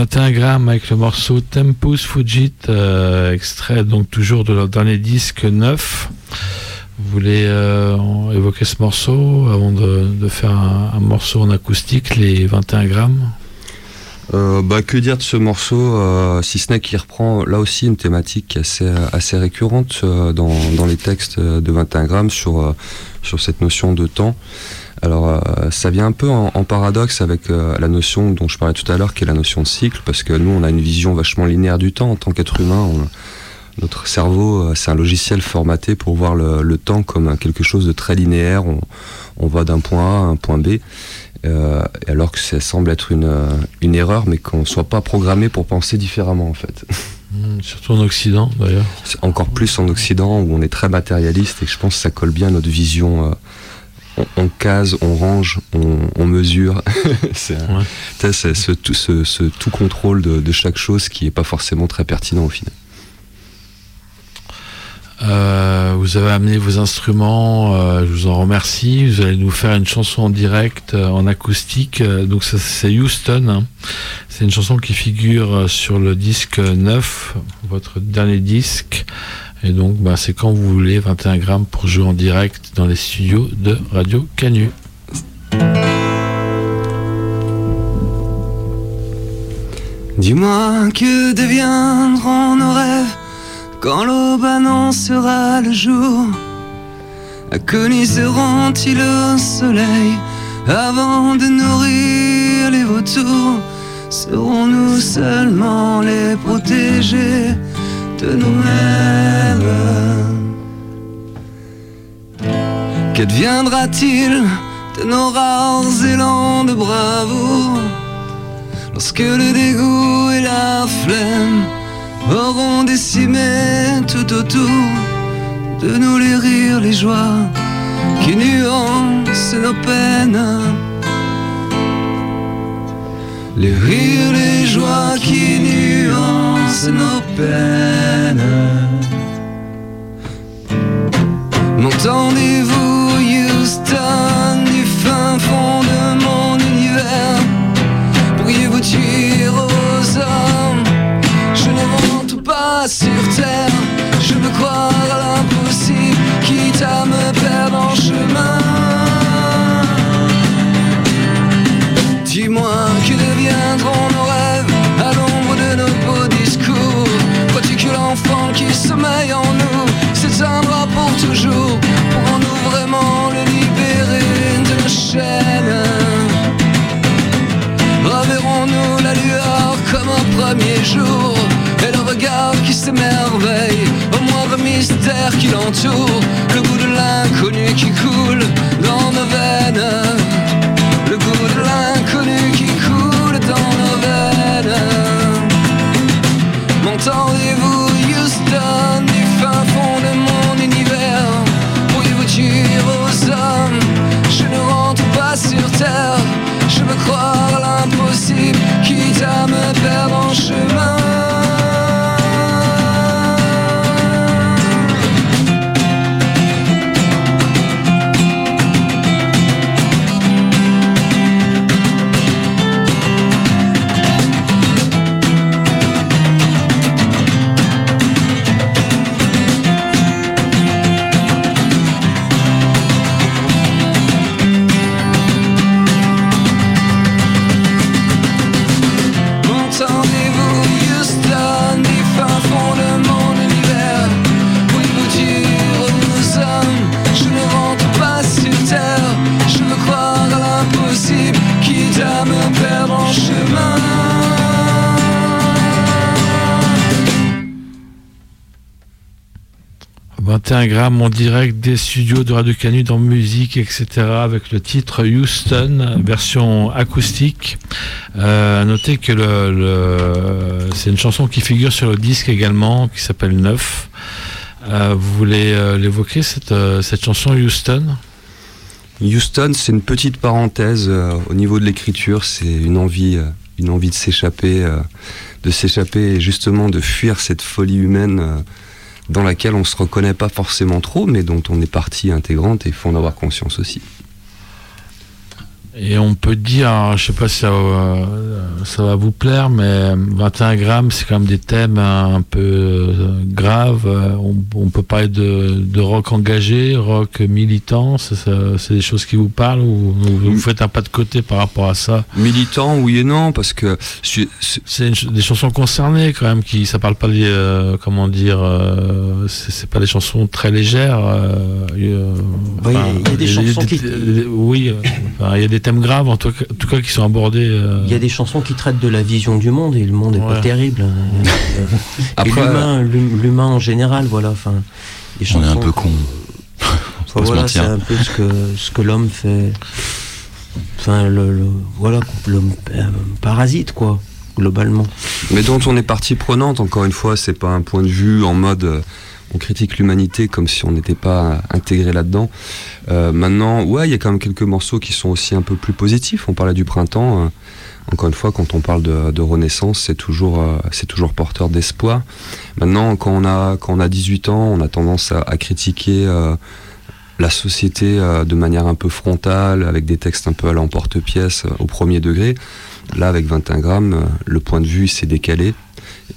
21 grammes avec le morceau Tempus Fugit, euh, extrait donc toujours de leur dernier disque neuf. Vous voulez euh, évoquer ce morceau avant de, faire un, morceau en acoustique, les 21 grammes? Euh, bah, que dire de ce morceau, si ce n'est qu'il reprend là aussi une thématique assez, récurrente dans, dans les textes de 21 grammes sur, sur cette notion de temps. Alors euh, ça vient un peu en, en paradoxe avec euh, la notion dont je parlais tout à l'heure, qui est la notion de cycle, parce que nous on a une vision vachement linéaire du temps en tant qu'être humain. on- notre cerveau, euh, c'est un logiciel formaté pour voir le, le temps comme quelque chose de très linéaire. On, on va d'un point A à un point B. Euh, alors que ça semble être une, une erreur, mais qu'on ne soit pas programmé pour penser différemment en fait. Hmm, Surtout en Occident d'ailleurs. Encore plus en Occident où on est très matérialiste et je pense que ça colle bien à notre vision. euh, on, on case, on range, on, on mesure. c'est Ouais. ce, tout, ce- ce tout contrôle de, de chaque chose qui n'est pas forcément très pertinent au final. Euh, vous avez amené vos instruments, euh, je vous en remercie. Vous allez nous faire une chanson en direct, euh, en acoustique. Donc ça, c'est Houston. hein. C'est une chanson qui figure sur le disque 9, votre dernier disque. Et donc bah, c'est quand vous voulez, 21 grammes pour jouer en direct dans les studios de Radio Canu. Dis-moi que deviendront nos rêves quand l'aube annoncera le jour? Agoniseront-ils au soleil avant de nourrir les vautours? Serons-nous seulement les protégés de nous-mêmes Qu'adviendra-t-il de nos rares élans de bravoure Lorsque le dégoût et la flemme auront décimé tout autour de nous les rires, les joies qui nuancent nos peines? Les rires, les joies qui nuancent nos peines. M'entendez-vous, Houston, du fin fond de mon univers? Pourriez-vous dire aux hommes Je ne rentre pas sur terre Je veux croire à l'impossible Quitte à me perdre en chemin toujours Pourrons-nous vraiment le libérer de nos chaînes Reverrons-nous la lueur comme un premier jour Et le regard qui s'émerveille Au moindre mystère qui l'entoure Le goût de l'inconnu qui coule dans nos veines 21 grammes en direct des studios de Radio Canu dans musique, etc. avec le titre Houston, version acoustique. Euh, à noter que le, c'est une chanson qui figure sur le disque également, qui s'appelle Neuf. Euh, vous voulez euh, l'évoquer, cette, euh, cette chanson Houston? Houston, c'est une petite parenthèse au niveau de l'écriture, c'est une envie, une envie de s'échapper, de s'échapper et justement de fuir cette folie humaine dans laquelle on se reconnaît pas forcément trop, mais dont on est partie intégrante et il faut en avoir conscience aussi. Et on peut dire, je sais pas si ça, va- ça va vous plaire, mais 21 grammes, c'est quand même des thèmes un peu euh, graves. Euh, On, on peut parler de, de rock engagé, rock militant. C'est des choses qui vous parlent ou vous, vous faites un pas de côté par rapport à ça? Militant, oui et non, parce que c'est- des chansons concernées quand même, qui ça parle pas des, euh, comment dire, euh, c'est pas des chansons très légères. euh, euh, enfin, il y a des chansons qui- des- oui, enfin, il y a des thèmes graves en tout cas, en tout cas qui sont abordés. euh, Il y a des chansons qui traitent de la vision du monde et le monde est Ouais. pas terrible. hein. et Après, l'humain, l'hum- l'humain en général, voilà. Enfin, les On est un chansons- peu con. Enfin, voilà, c'est un peu ce que ce que l'homme fait. Enfin, le, le- voilà, l'homme euh, parasite quoi, globalement. mais dont on est partie prenante, encore une fois, c'est pas un point de vue en mode euh, on critique l'humanité comme si on n'était pas intégré là-dedans. Euh, maintenant, ouais, il y a quand même quelques morceaux qui sont aussi un peu plus positifs. On parlait du printemps. euh, encore une fois, quand on parle de, renaissance, c'est toujours, euh, c'est toujours porteur d'espoir. Maintenant, quand on, a, quand on a 18 ans, on a tendance à, critiquer euh, la société de manière un peu frontale, avec des textes un peu à l'emporte-pièce, au premier degré. Là, avec 21 grammes, le point de vue s'est décalé.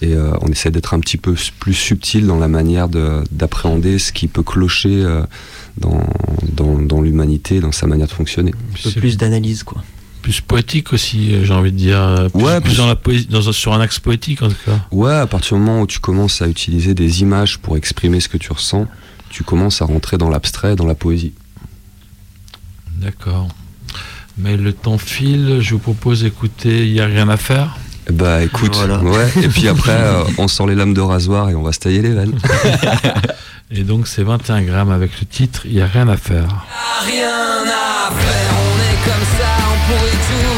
Et euh, on essaie d'être un petit peu plus subtil dans la manière de- d'appréhender ce qui peut clocher euh, dans, dans, dans l'humanité, dans sa manière de fonctionner. Un peu c'est plus d'analyse quoi. plus poétique aussi, euh, j'ai envie de dire. Plus, Ouais, plus plus- dans la poésie, dans sur un axe poétique en tout cas. Ouais, à partir du moment où tu commences à utiliser des images pour exprimer ce que tu ressens, tu commences à rentrer dans l'abstrait, dans la poésie. D'accord. Mais le temps file, je vous propose d'écouter Il n'y a rien à faire. Bah écoute, Voilà. ouais. Et puis après, euh, on sort les lames de rasoir et on va se tailler les veines. Et donc c'est 21 grammes avec le titre Il n'y a rien à faire. Rien à faire, on est comme ça, on pourrit tout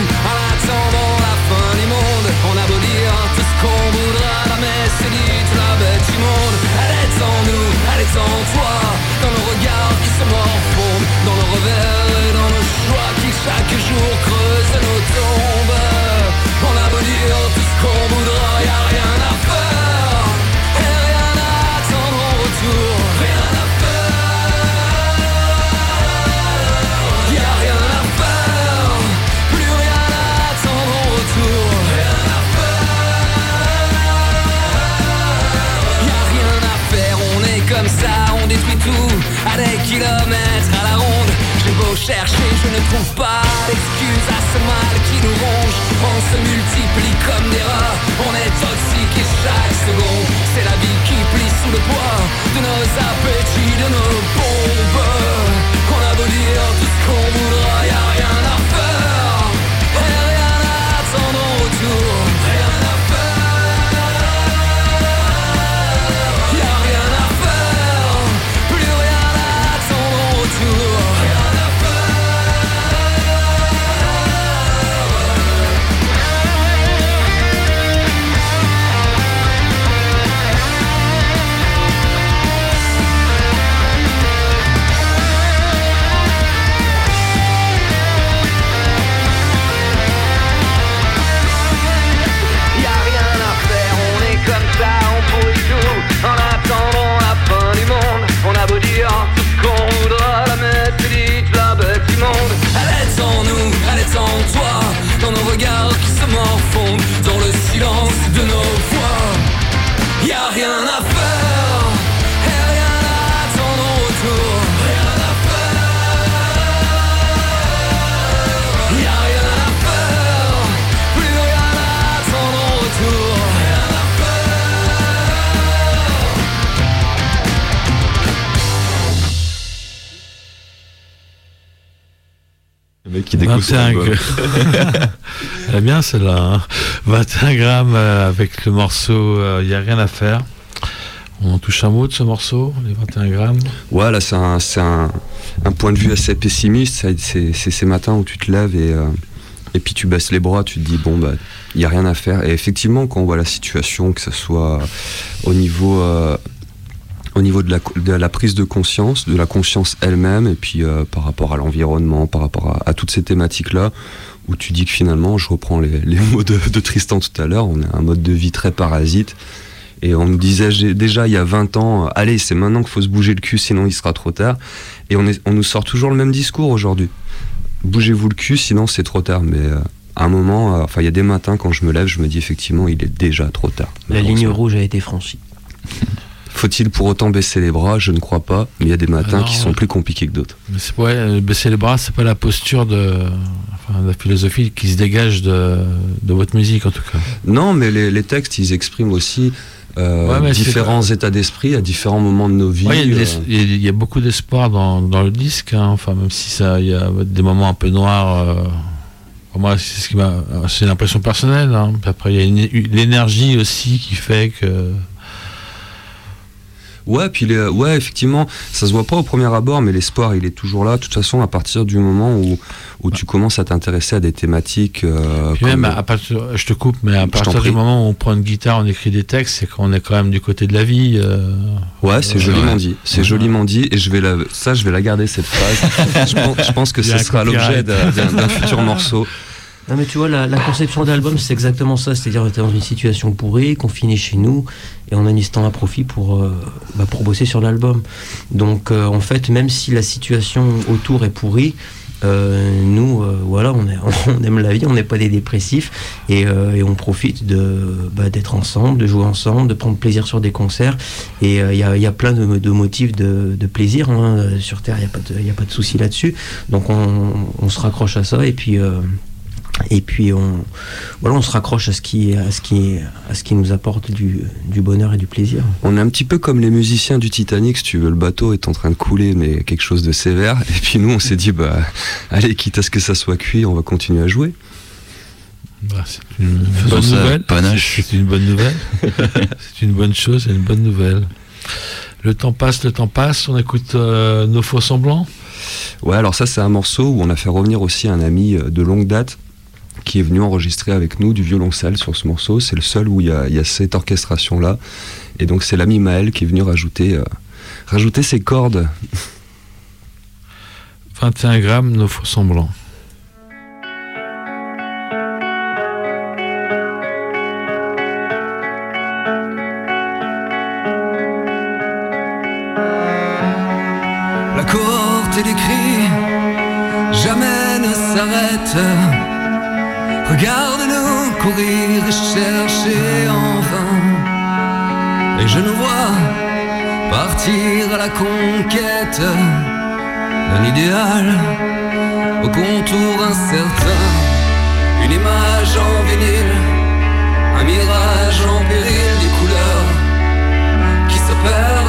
Beau chercher, je ne trouve pas d'excuse à ce mal qui nous ronge. On se multiplie comme des rats, on est toxique et chaque seconde, c'est la vie qui plie sous le poids de nos appétits, de nos bombes. Qu'on a beau dire tout ce qu'on voudra, y Elle est bien celle-là. hein. 21 grammes euh, avec le morceau Il n'y a rien à faire. On touche un mot de ce morceau, les 21 grammes Ouais, là, c'est un, point de vue assez pessimiste. C'est ces matins où tu te lèves et, euh, et puis tu baisses les bras, tu te dis, bon, bah, il n'y a rien à faire. Et effectivement, quand on voit la situation, que ce soit au niveau. Euh, au niveau de la, prise de conscience, de la conscience elle-même, et puis euh, par rapport à l'environnement, par rapport à toutes ces thématiques-là, où tu dis que finalement, je reprends les, les mots de, de, Tristan tout à l'heure, on a un mode de vie très parasite, et on nous disait déjà il y a 20 ans, allez, c'est maintenant qu'il faut se bouger le cul, sinon il sera trop tard. Et on, est, on nous sort toujours le même discours aujourd'hui. Bougez-vous le cul, sinon c'est trop tard. Mais euh, à un moment, euh, enfin, il y a des matins quand je me lève, je me dis effectivement, il est déjà trop tard. La ligne rouge a été franchie. Faut-il pour autant baisser les bras? Je ne crois pas. Mais il y a des matins qui sont plus compliqués que d'autres. Ouais, baisser les bras, c'est pas la posture de, enfin, la philosophie qui se dégage de, de, votre musique en tout cas. Non, mais les, les textes, ils expriment aussi euh, ouais, différents états d'esprit à différents moments de nos vies. Il y, euh... y, y, a beaucoup d'espoir dans, dans, le disque, hein. enfin même si ça, il y a des moments un peu noirs. Euh, pour moi, c'est ce qui m'a, c'est l'impression personnelle. Hein. Après, il y a l'énergie aussi qui fait que Ouais, puis les, ouais, effectivement, ça se voit pas au premier abord, mais l'espoir, il est toujours là. De toute façon, à partir du moment où, où tu commences à t'intéresser à des thématiques. Euh, puis même, à partir, je te coupe, mais à partir du moment où on prend une guitare, on écrit des textes, c'est qu'on est quand même du côté de la vie. Euh, ouais, c'est euh, joliment ouais. dit. C'est ouais. joliment dit, et je vais la, ça, je vais la garder cette phrase. je, pense, je, pense, que ce sera l'objet d'un futur morceau. Non mais tu vois, la, la conception d'album, c'est exactement ça. C'est-à-dire, on était dans une situation pourrie, confiné chez nous, et on a mis ce temps à profit pour, euh, bah, pour bosser sur l'album. Donc, euh, en fait, même si la situation autour est pourrie, euh, nous, voilà, on, aime la vie, on n'est pas des dépressifs, et, on profite de bah, d'être ensemble, de jouer ensemble, de prendre plaisir sur des concerts. Et il y, a plein de, motifs de, plaisir hein. sur Terre. Il n'y a pas de, de souci là-dessus. Donc, on, on, se raccroche à ça, et puis et puis on, voilà, on se raccroche à ce qui, à ce qui, à ce qui nous apporte du, du, bonheur et du plaisir. On est un petit peu comme les musiciens du Titanic, si tu veux, le bateau est en train de couler, mais quelque chose de sévère. Et puis nous, on s'est dit, bah, allez, quitte à ce que ça soit cuit, on va continuer à jouer. Bah, c'est une bonne nouvelle. C'est une bonne nouvelle. c'est une bonne chose, c'est une bonne nouvelle. Le temps passe, le temps passe. On écoute euh, nos faux semblants. Ouais, alors ça, c'est un morceau où on a fait revenir aussi un ami de longue date qui est venu enregistrer avec nous du violoncelle sur ce morceau. C'est le seul où il y a, y a, cette orchestration-là. Et donc c'est l'ami Maël qui est venu rajouter, euh, rajouter ses cordes. 21 grammes, nos faux semblants. La cohorte et les cris, jamais ne s'arrêtent. Regarde-nous courir et chercher en vain. Et je nous vois partir à la conquête d'un idéal au contour incertain. Une image en vinyle, un mirage en péril, des couleurs qui se perdent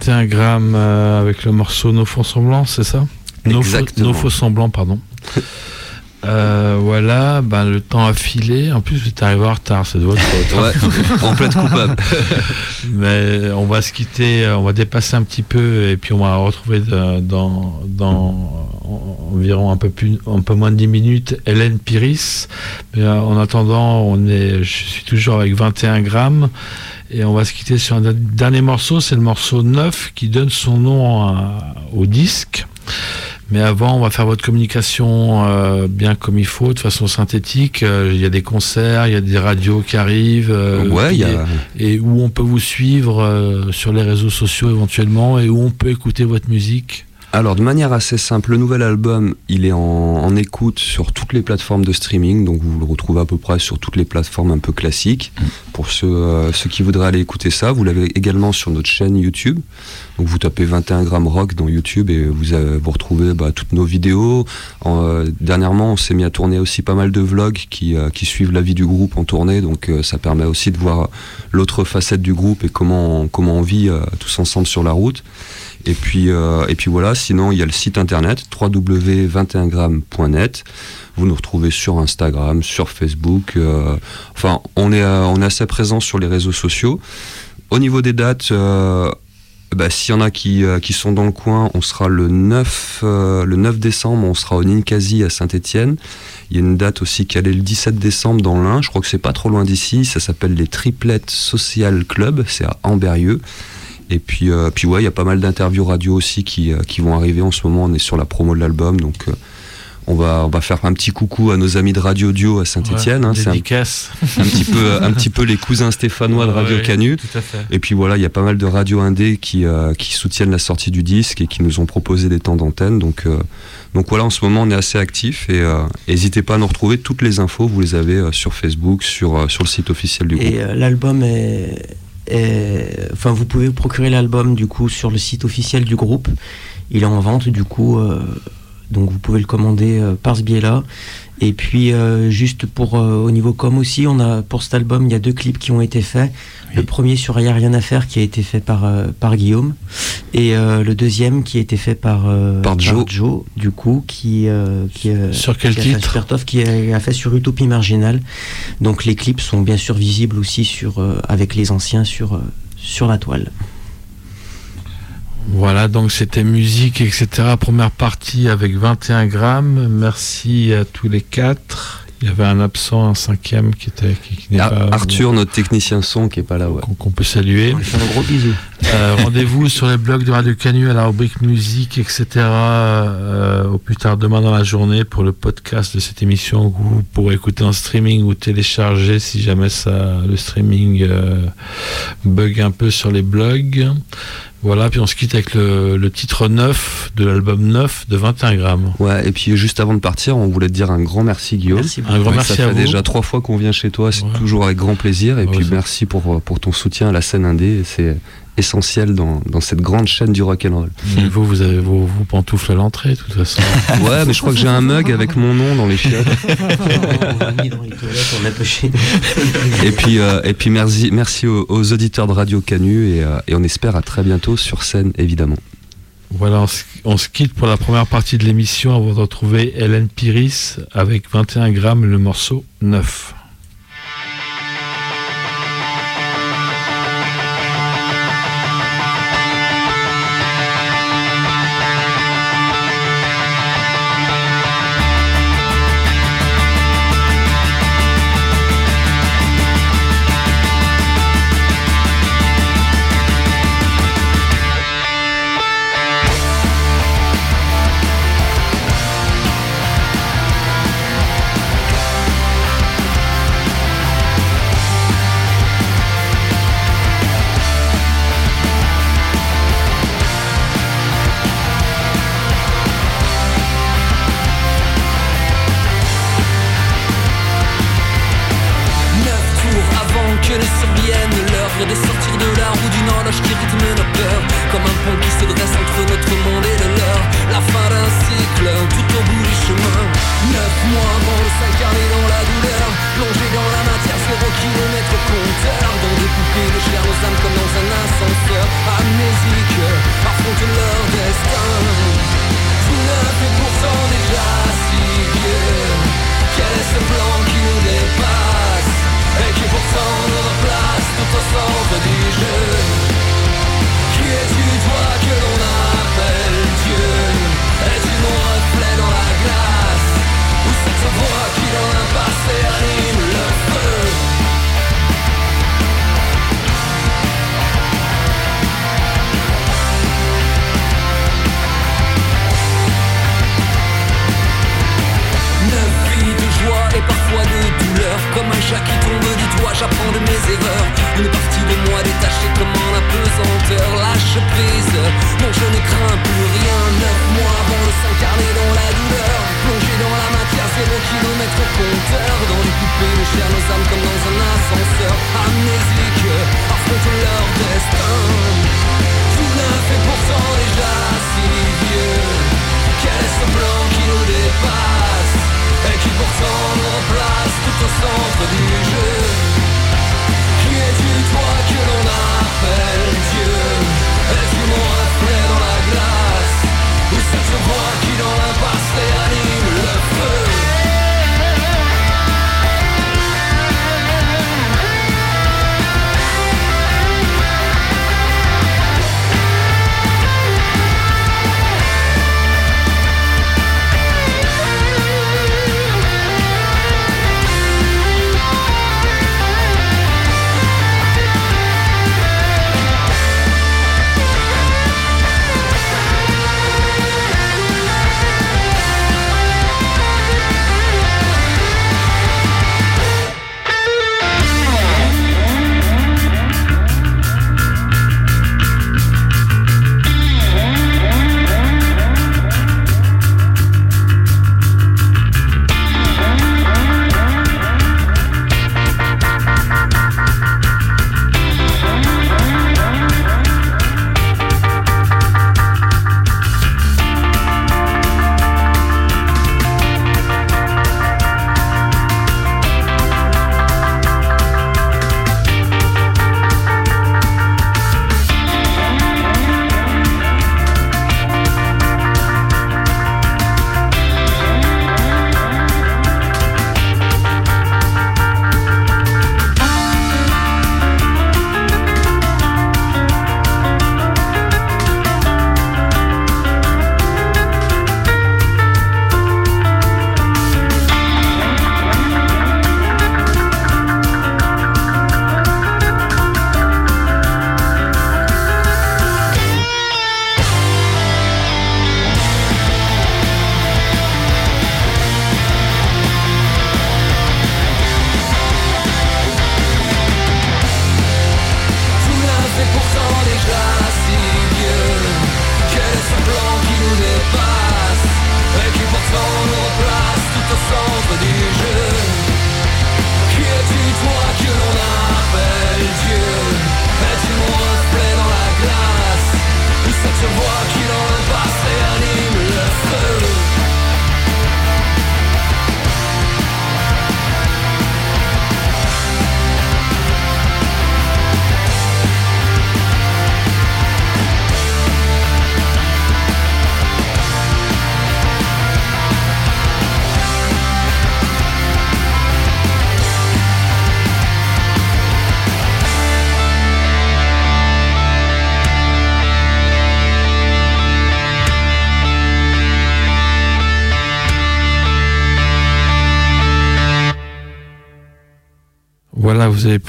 21 grammes euh, avec le morceau Nos faux semblants, c'est ça? Nos. Nos faux semblants, pardon. Euh, voilà, ben, le temps a filé. En plus, vous êtes arrivé en retard, c'est de votre faute. Ouais, en plaide coupable. Mais on va se quitter, euh, on va dépasser un petit peu et puis on va retrouver dans, dans en- environ un peu, plus, un peu moins de 10 minutes Hélène Piris. Mais en attendant, on est, je suis toujours avec 21 grammes et on va se quitter sur un dernier morceau, c'est le morceau 9 qui donne son nom à- au disque. Mais avant, on va faire votre communication euh, bien comme il faut, de façon synthétique. Euh, Il y a des concerts, il y a des radios qui arrivent. euh, ouais, y a. et où on peut vous suivre euh, sur les réseaux sociaux éventuellement et où on peut écouter votre musique. Alors, de manière assez simple, le nouvel album, il est en, en écoute sur toutes les plateformes de streaming, donc vous le retrouvez à peu près sur toutes les plateformes un peu classiques. Pour ceux, euh, ceux qui voudraient aller écouter ça, vous l'avez également sur notre chaîne YouTube. Donc, vous tapez 21 grammes rock dans YouTube et vous, avez- vous retrouvez bah, toutes nos vidéos. En, euh, dernièrement, on s'est mis à tourner aussi pas mal de vlogs qui, euh, qui suivent la vie du groupe en tournée, donc euh, ça permet aussi de voir l'autre facette du groupe et comment on, comment on vit euh, tous ensemble sur la route. Et puis, euh, et puis voilà, sinon il y a le site internet www.21gram.net. Vous nous retrouvez sur Instagram, sur Facebook. euh, enfin, on est, euh, on est assez présent sur les réseaux sociaux. Au niveau des dates, bah, s'il y en a qui, qui sont dans le coin, on sera le 9, euh, le 9 décembre, on sera au Ninkasi à Saint-Étienne. Il y a une date aussi qui allait le 17 décembre dans l'Ain. Je crois que c'est pas trop loin d'ici. Ça s'appelle les Triplettes Social Club. C'est à Amberieux. Et puis, euh, puis ouais, il y a pas mal d'interviews radio aussi qui, euh, qui vont arriver en ce moment. On est sur la promo de l'album, donc euh, on va, on va faire un petit coucou à nos amis de Radio Dio à Saint-Etienne. Ouais, c'est un, dédicace. un petit peu, un petit peu les cousins stéphanois de Radio Ouais, Canu. Tout à fait. Et puis voilà, il y a pas mal de radios indé qui, euh, qui soutiennent la sortie du disque et qui nous ont proposé des temps d'antenne. Donc, euh, donc voilà, en ce moment, on est assez actifs et euh, n'hésitez pas à nous retrouver. Toutes les infos, vous les avez euh, sur Facebook, sur, euh, sur le site officiel du groupe. Et euh, l'album est- Enfin, vous pouvez vous procurer l'album du coup sur le site officiel du groupe. Il est en vente du coup, euh, donc vous pouvez le commander euh, par ce biais-là. Et puis euh, juste pour euh, au niveau com aussi, on a pour cet album il y a deux clips qui ont été faits. Le premier sur Il a rien à faire qui a été fait par euh, par Guillaume et euh, le deuxième qui a été fait par euh, Par Joe. du coup qui euh, qui Sur quel qui a fait titre qui a, a fait sur Utopie Marginale. Donc les clips sont bien sûr visibles aussi sur, euh, avec les anciens sur, euh, sur la toile. Voilà, donc c'était musique, etc. Première partie avec 21 grammes. Merci à tous les quatre. Il y avait un absent, un cinquième qui était qui, qui n'est Ah, pas Arthur, notre technicien son, qui est pas là, ouais. qu'on qu'on peut saluer. On fait un gros bisou. Euh, Rendez-vous sur les blogs de Radio Canu à la rubrique musique, etc. euh, au plus tard demain dans la journée pour le podcast de cette émission que vous pourrez écouter en streaming ou télécharger si jamais ça, le streaming euh, bug un peu sur les blogs. Voilà, puis on se quitte avec le, le titre 9 de l'album 9 de 21 grammes. Ouais, et puis juste avant de partir, on voulait te dire un grand merci, Guillaume. Merci beaucoup. Un grand Ouais, merci ça à fait vous. déjà trois fois qu'on vient chez toi, c'est Ouais. toujours avec grand plaisir. Et Ouais, puis merci pour, pour ton soutien à la scène indé, c'est essentiel dans, dans cette grande chaîne du rock'n'roll. Et vous, vous avez vos, vos pantoufles à l'entrée, de toute façon. Ouais, mais je crois que j'ai un mug avec mon nom dans les chiottes. on a mis dans les toilettes, on a poché. Et puis, euh, et puis merci, merci aux, aux auditeurs de Radio Canu et, euh, et on espère à très bientôt sur scène, évidemment. Voilà, on se, on se quitte pour la première partie de l'émission avant de retrouver Hélène Piris avec 21 grammes le morceau 9.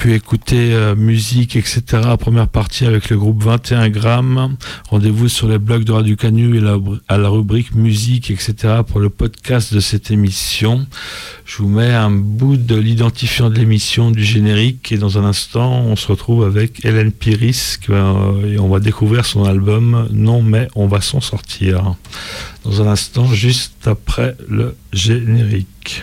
pu écouter euh, musique, etc. Première partie avec le groupe 21 grammes. Rendez-vous sur les blogs de Radio Canu et à la rubrique musique, etc. pour le podcast de cette émission. Je vous mets un bout de l'identifiant de l'émission, du générique, et dans un instant, on se retrouve avec Hélène Piris, euh, et on va découvrir son album Non mais on va s'en sortir. Dans un instant, juste après le générique.